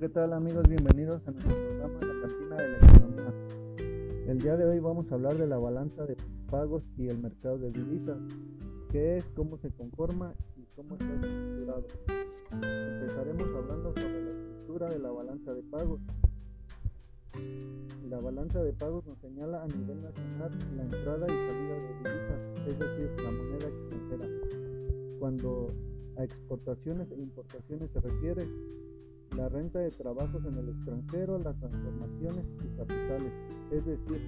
¿qué tal amigos? Bienvenidos a nuestro programa La Cantina de la Economía. El día de hoy vamos a hablar de la balanza de pagos y el mercado de divisas, qué es, cómo se conforma y cómo está estructurado. Empezaremos hablando sobre la estructura de la balanza de pagos. La balanza de pagos nos señala a nivel nacional la entrada y salida de divisas, es decir, la moneda extranjera. Cuando a exportaciones e importaciones se refiere, la renta de trabajos en el extranjero, las transformaciones y capitales, es decir,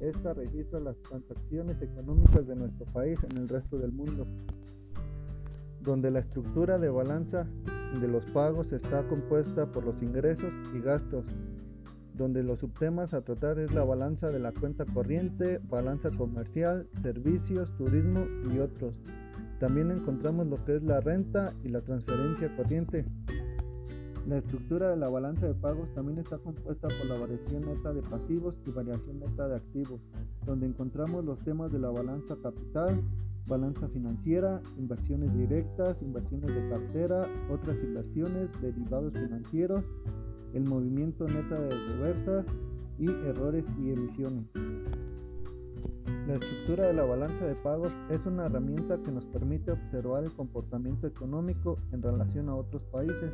esta registra las transacciones económicas de nuestro país en el resto del mundo, donde la estructura de balanza de los pagos está compuesta por los ingresos y gastos, donde los subtemas a tratar es la balanza de la cuenta corriente, balanza comercial, servicios, turismo y otros. También encontramos lo que es la renta y la transferencia corriente. La estructura de la balanza de pagos también está compuesta por la variación neta de pasivos y variación neta de activos, donde encontramos los temas de la balanza capital, balanza financiera, inversiones directas, inversiones de cartera, otras inversiones, derivados financieros, el movimiento neta de reversa y errores y emisiones. La estructura de la balanza de pagos es una herramienta que nos permite observar el comportamiento económico en relación a otros países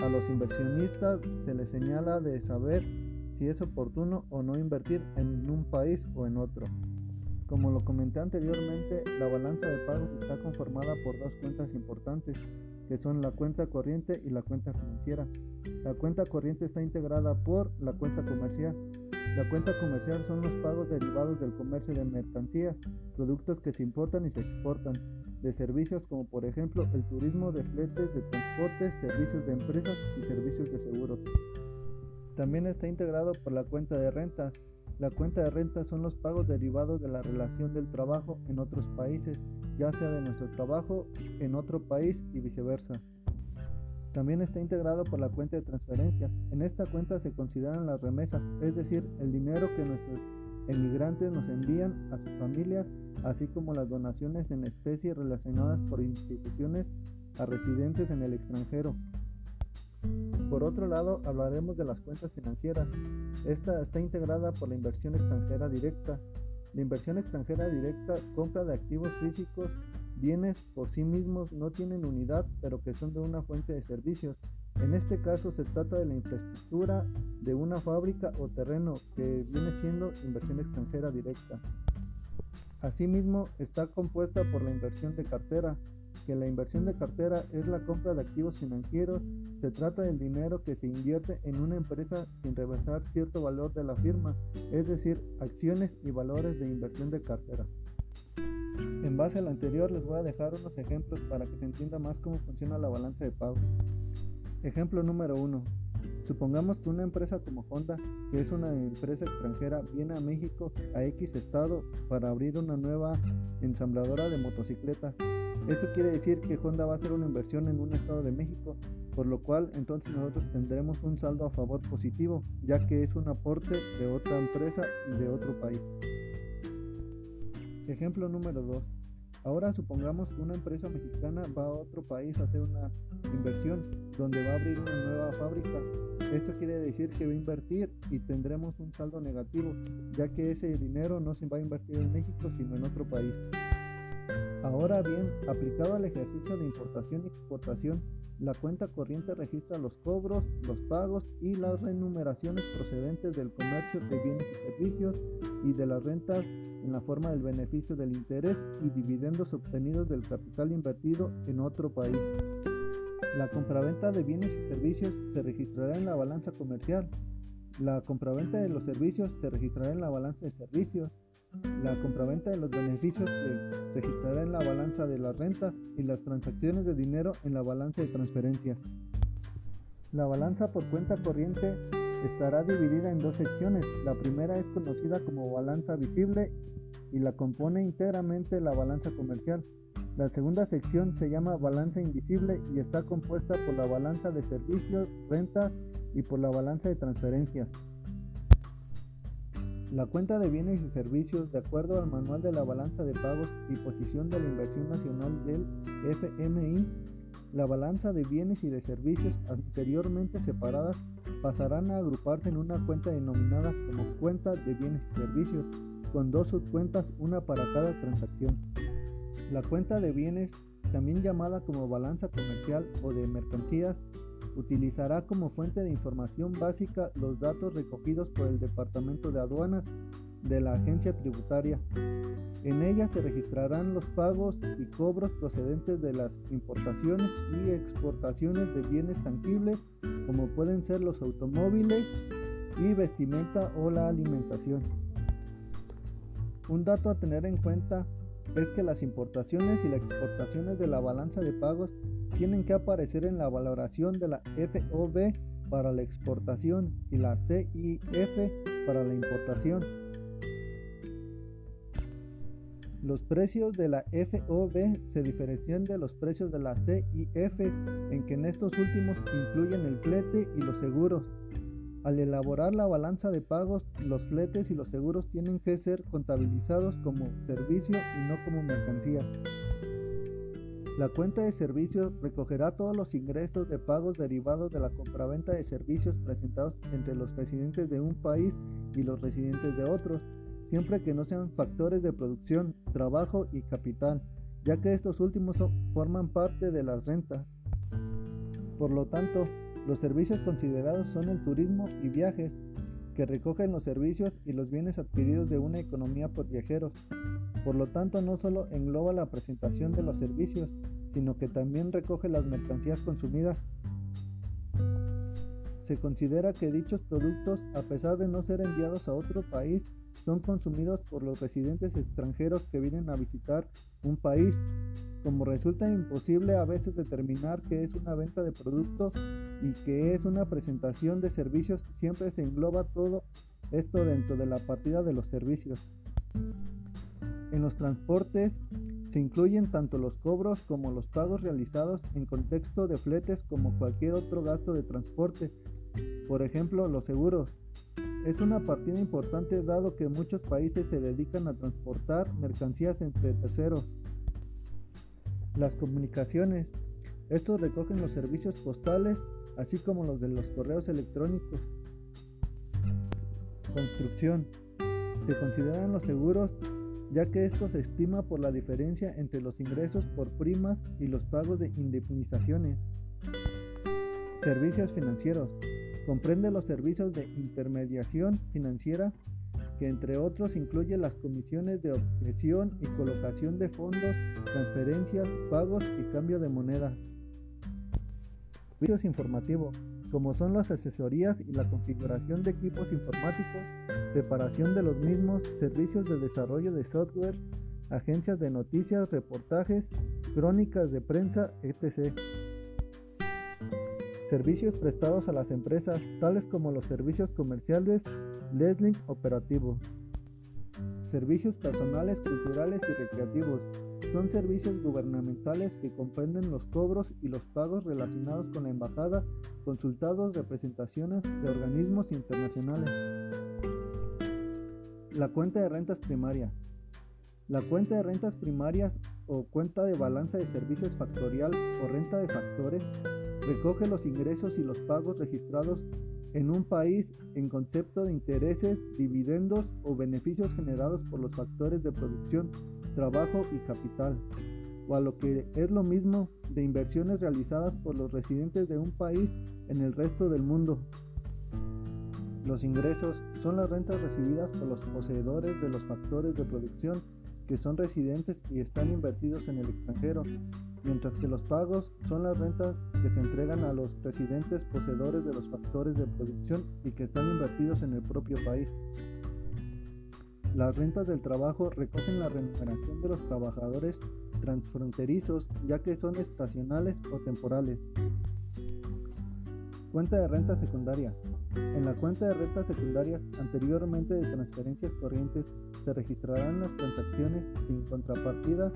a los inversionistas se les señala de saber si es oportuno o no invertir en un país o en otro. Como lo comenté anteriormente, la balanza de pagos está conformada por dos cuentas importantes, que son la cuenta corriente y la cuenta financiera. La cuenta corriente está integrada por la cuenta comercial. La cuenta comercial son los pagos derivados del comercio de mercancías, productos que se importan y se exportan, de servicios como por ejemplo el turismo de fletes, de transportes, servicios de empresas y servicios de seguros. También está integrado por la cuenta de rentas. La cuenta de rentas son los pagos derivados de la relación del trabajo en otros países, ya sea de nuestro trabajo en otro país y viceversa. También está integrado por la cuenta de transferencias. En esta cuenta se consideran las remesas, es decir, el dinero que nuestros emigrantes nos envían a sus familias, así como las donaciones en especie relacionadas por instituciones a residentes en el extranjero. Por otro lado, hablaremos de las cuentas financieras. Esta está integrada por la inversión extranjera directa. La inversión extranjera directa, compra de activos físicos, bienes por sí mismos no tienen unidad, pero que son de una fuente de servicios. En este caso se trata de la infraestructura de una fábrica o terreno que viene siendo inversión extranjera directa. Asimismo, está compuesta por la inversión de cartera, que la inversión de cartera es la compra de activos financieros, se trata del dinero que se invierte en una empresa sin reversar cierto valor de la firma, es decir, acciones y valores de inversión de cartera. En base a lo anterior les voy a dejar unos ejemplos para que se entienda más cómo funciona la balanza de pago. Ejemplo número 1. Supongamos que una empresa como Honda, que es una empresa extranjera, viene a México, a X estado, para abrir una nueva ensambladora de motocicletas. Esto quiere decir que Honda va a hacer una inversión en un estado de México, por lo cual entonces nosotros tendremos un saldo a favor positivo, ya que es un aporte de otra empresa y de otro país. Ejemplo número 2. Ahora supongamos que una empresa mexicana va a otro país a hacer una inversión donde va a abrir una nueva fábrica. Esto quiere decir que va a invertir y tendremos un saldo negativo, ya que ese dinero no se va a invertir en México sino en otro país. Ahora bien, aplicado al ejercicio de importación y exportación, la cuenta corriente registra los cobros, los pagos y las remuneraciones procedentes del comercio de bienes y servicios y de las rentas en la forma del beneficio del interés y dividendos obtenidos del capital invertido en otro país. La compraventa de bienes y servicios se registrará en la balanza comercial. La compraventa de los servicios se registrará en la balanza de servicios. La compraventa de los beneficios se registrará en la balanza de las rentas y las transacciones de dinero en la balanza de transferencias. La balanza por cuenta corriente estará dividida en dos secciones. La primera es conocida como balanza visible y la compone íntegramente la balanza comercial. La segunda sección se llama balanza invisible y está compuesta por la balanza de servicios, rentas y por la balanza de transferencias. La cuenta de bienes y servicios, de acuerdo al manual de la balanza de pagos y posición de la inversión nacional del FMI, La balanza de bienes y de servicios anteriormente separadas pasarán a agruparse en una cuenta denominada como cuenta de bienes y servicios, con dos subcuentas, una para cada transacción. La cuenta de bienes, también llamada como balanza comercial o de mercancías, utilizará como fuente de información básica los datos recogidos por el Departamento de Aduanas de la agencia tributaria. En ella se registrarán los pagos y cobros procedentes de las importaciones y exportaciones de bienes tangibles como pueden ser los automóviles y vestimenta o la alimentación. Un dato a tener en cuenta es que las importaciones y las exportaciones de la balanza de pagos tienen que aparecer en la valoración de la FOB para la exportación y la CIF para la importación. Los precios de la FOB se diferencian de los precios de la CIF en que en estos últimos incluyen el flete y los seguros. Al elaborar la balanza de pagos, los fletes y los seguros tienen que ser contabilizados como servicio y no como mercancía. La cuenta de servicios recogerá todos los ingresos de pagos derivados de la compraventa de servicios presentados entre los residentes de un país y los residentes de otros siempre que no sean factores de producción, trabajo y capital, ya que estos últimos forman parte de las rentas. Por lo tanto, los servicios considerados son el turismo y viajes, que recogen los servicios y los bienes adquiridos de una economía por viajeros. Por lo tanto, no solo engloba la presentación de los servicios, sino que también recoge las mercancías consumidas. Se considera que dichos productos, a pesar de no ser enviados a otro país, son consumidos por los residentes extranjeros que vienen a visitar un país. Como resulta imposible a veces determinar qué es una venta de producto y qué es una presentación de servicios, siempre se engloba todo esto dentro de la partida de los servicios. En los transportes se incluyen tanto los cobros como los pagos realizados en contexto de fletes como cualquier otro gasto de transporte. Por ejemplo, los seguros, es una partida importante dado que muchos países se dedican a transportar mercancías entre terceros. Las comunicaciones. Estos recogen los servicios postales, así como los de los correos electrónicos. Construcción. Se consideran los seguros ya que esto se estima por la diferencia entre los ingresos por primas y los pagos de indemnizaciones. Servicios financieros. Comprende los servicios de intermediación financiera, que entre otros incluye las comisiones de objeción y colocación de fondos, transferencias, pagos y cambio de moneda. Servicios informativos, como son las asesorías y la configuración de equipos informáticos, preparación de los mismos, servicios de desarrollo de software, agencias de noticias, reportajes, crónicas de prensa, etc. Servicios prestados a las empresas, tales como los servicios comerciales, Leasing operativo. Servicios personales, culturales y recreativos. Son servicios gubernamentales que comprenden los cobros y los pagos relacionados con la embajada, consultados, representaciones de organismos internacionales. La cuenta de rentas primaria. La cuenta de rentas primarias o cuenta de balanza de servicios factorial o renta de factores recoge los ingresos y los pagos registrados en un país en concepto de intereses, dividendos o beneficios generados por los factores de producción, trabajo y capital, o a lo que es lo mismo de inversiones realizadas por los residentes de un país en el resto del mundo. Los ingresos son las rentas recibidas por los poseedores de los factores de producción que son residentes y están invertidos en el extranjero, mientras que los pagos son las rentas que se entregan a los residentes poseedores de los factores de producción y que están invertidos en el propio país. Las rentas del trabajo recogen la remuneración de los trabajadores transfronterizos ya que son estacionales o temporales. Cuenta de renta secundaria. En la cuenta de rentas secundarias anteriormente de transferencias corrientes se registrarán las transacciones sin contrapartida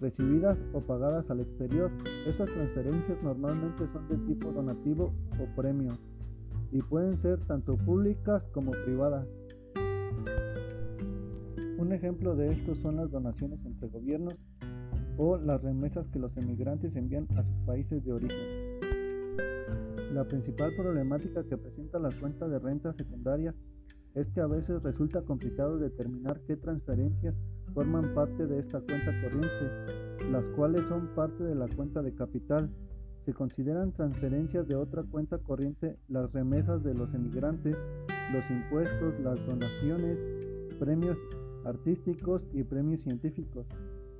recibidas o pagadas al exterior. Estas transferencias normalmente son de tipo donativo o premio y pueden ser tanto públicas como privadas. Un ejemplo de esto son las donaciones entre gobiernos o las remesas que los emigrantes envían a sus países de origen. La principal problemática que presenta la cuenta de rentas secundarias es que a veces resulta complicado determinar qué transferencias forman parte de esta cuenta corriente, las cuales son parte de la cuenta de capital. Se consideran transferencias de otra cuenta corriente las remesas de los emigrantes, los impuestos, las donaciones, premios artísticos y premios científicos,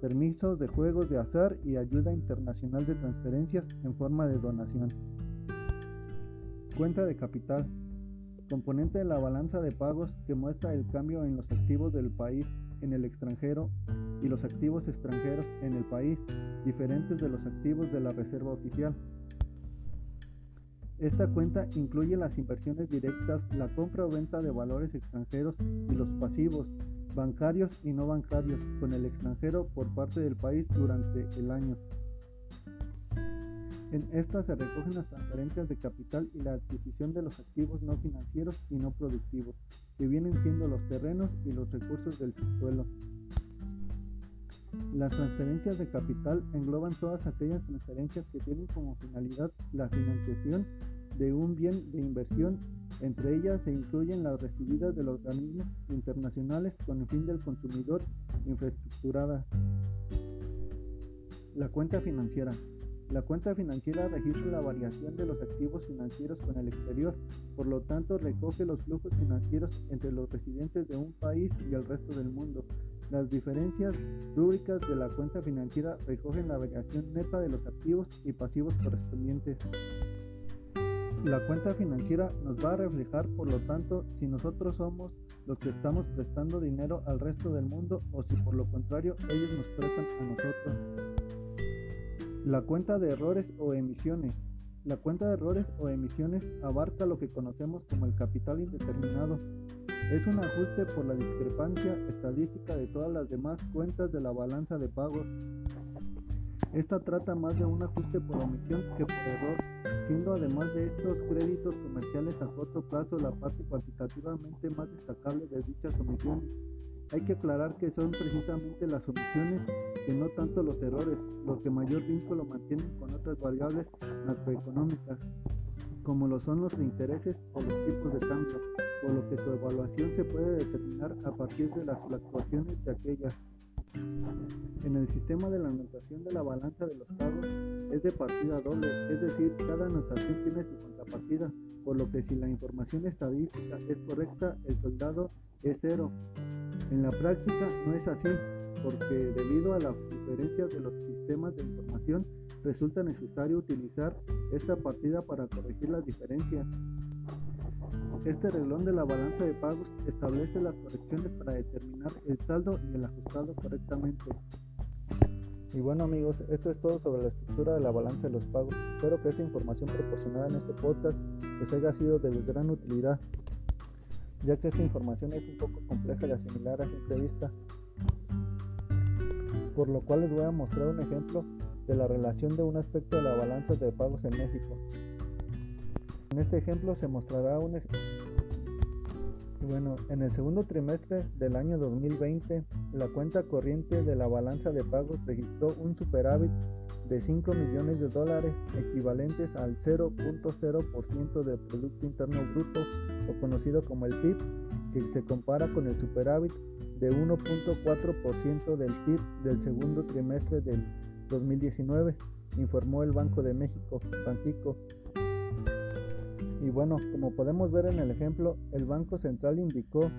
permisos de juegos de azar y ayuda internacional de transferencias en forma de donación. Cuenta de capital componente de la balanza de pagos que muestra el cambio en los activos del país en el extranjero y los activos extranjeros en el país, diferentes de los activos de la Reserva Oficial. Esta cuenta incluye las inversiones directas, la compra o venta de valores extranjeros y los pasivos, bancarios y no bancarios, con el extranjero por parte del país durante el año. En esta se recogen las transferencias de capital y la adquisición de los activos no financieros y no productivos, que vienen siendo los terrenos y los recursos del subsuelo. Las transferencias de capital engloban todas aquellas transferencias que tienen como finalidad la financiación de un bien de inversión. Entre ellas se incluyen las recibidas de los organismos internacionales con el fin del consumidor infraestructuradas. La cuenta financiera la cuenta financiera registra la variación de los activos financieros con el exterior, por lo tanto recoge los flujos financieros entre los residentes de un país y el resto del mundo. Las diferencias rúbricas de la cuenta financiera recogen la variación neta de los activos y pasivos correspondientes. La cuenta financiera nos va a reflejar, por lo tanto, si nosotros somos los que estamos prestando dinero al resto del mundo o si por lo contrario ellos nos prestan a nosotros. La cuenta de errores o emisiones. La cuenta de errores o emisiones abarca lo que conocemos como el capital indeterminado. Es un ajuste por la discrepancia estadística de todas las demás cuentas de la balanza de pagos. Esta trata más de un ajuste por omisión que por error, siendo además de estos créditos comerciales a corto plazo la parte cuantitativamente más destacable de dichas omisiones. Hay que aclarar que son precisamente las omisiones que no tanto los errores, lo que mayor vínculo mantienen con otras variables macroeconómicas, como lo son los intereses o los tipos de cambio, por lo que su evaluación se puede determinar a partir de las fluctuaciones de aquellas. En el sistema de la anotación de la balanza de los pagos es de partida doble, es decir, cada anotación tiene su contrapartida, por lo que si la información estadística es correcta, el soldado es cero en la práctica no es así, porque debido a las diferencias de los sistemas de información resulta necesario utilizar esta partida para corregir las diferencias. Este reglón de la balanza de pagos establece las correcciones para determinar el saldo y el ajustado correctamente. Y bueno amigos, esto es todo sobre la estructura de la balanza de los pagos. Espero que esta información proporcionada en este podcast les haya sido de gran utilidad ya que esta información es un poco compleja de asimilar a simple vista, por lo cual les voy a mostrar un ejemplo de la relación de un aspecto de la balanza de pagos en México. En este ejemplo se mostrará un bueno, en el segundo trimestre del año 2020, la cuenta corriente de la balanza de pagos registró un superávit de 5 millones de dólares equivalentes al 0.0% del Producto Interno Bruto o conocido como el PIB, que se compara con el superávit de 1.4% del PIB del segundo trimestre del 2019, informó el Banco de México, Banxico. Y bueno, como podemos ver en el ejemplo, el Banco Central indicó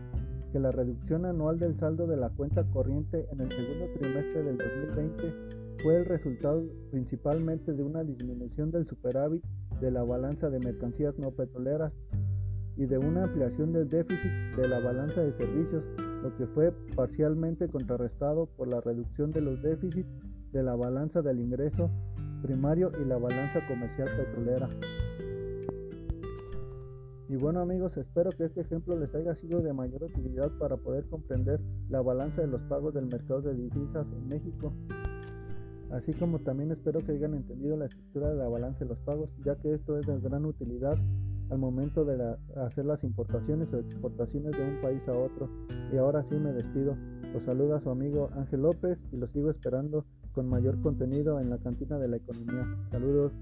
que la reducción anual del saldo de la cuenta corriente en el segundo trimestre del 2020 fue el resultado principalmente de una disminución del superávit de la balanza de mercancías no petroleras y de una ampliación del déficit de la balanza de servicios, lo que fue parcialmente contrarrestado por la reducción de los déficits de la balanza del ingreso primario y la balanza comercial petrolera. Y bueno amigos, espero que este ejemplo les haya sido de mayor utilidad para poder comprender la balanza de los pagos del mercado de divisas en México así como también espero que hayan entendido la estructura de la balanza de los pagos, ya que esto es de gran utilidad al momento de hacer las importaciones o exportaciones de un país a otro. Y ahora sí me despido. Los saluda su amigo Ángel López y los sigo esperando con mayor contenido en la cantina de la economía. Saludos.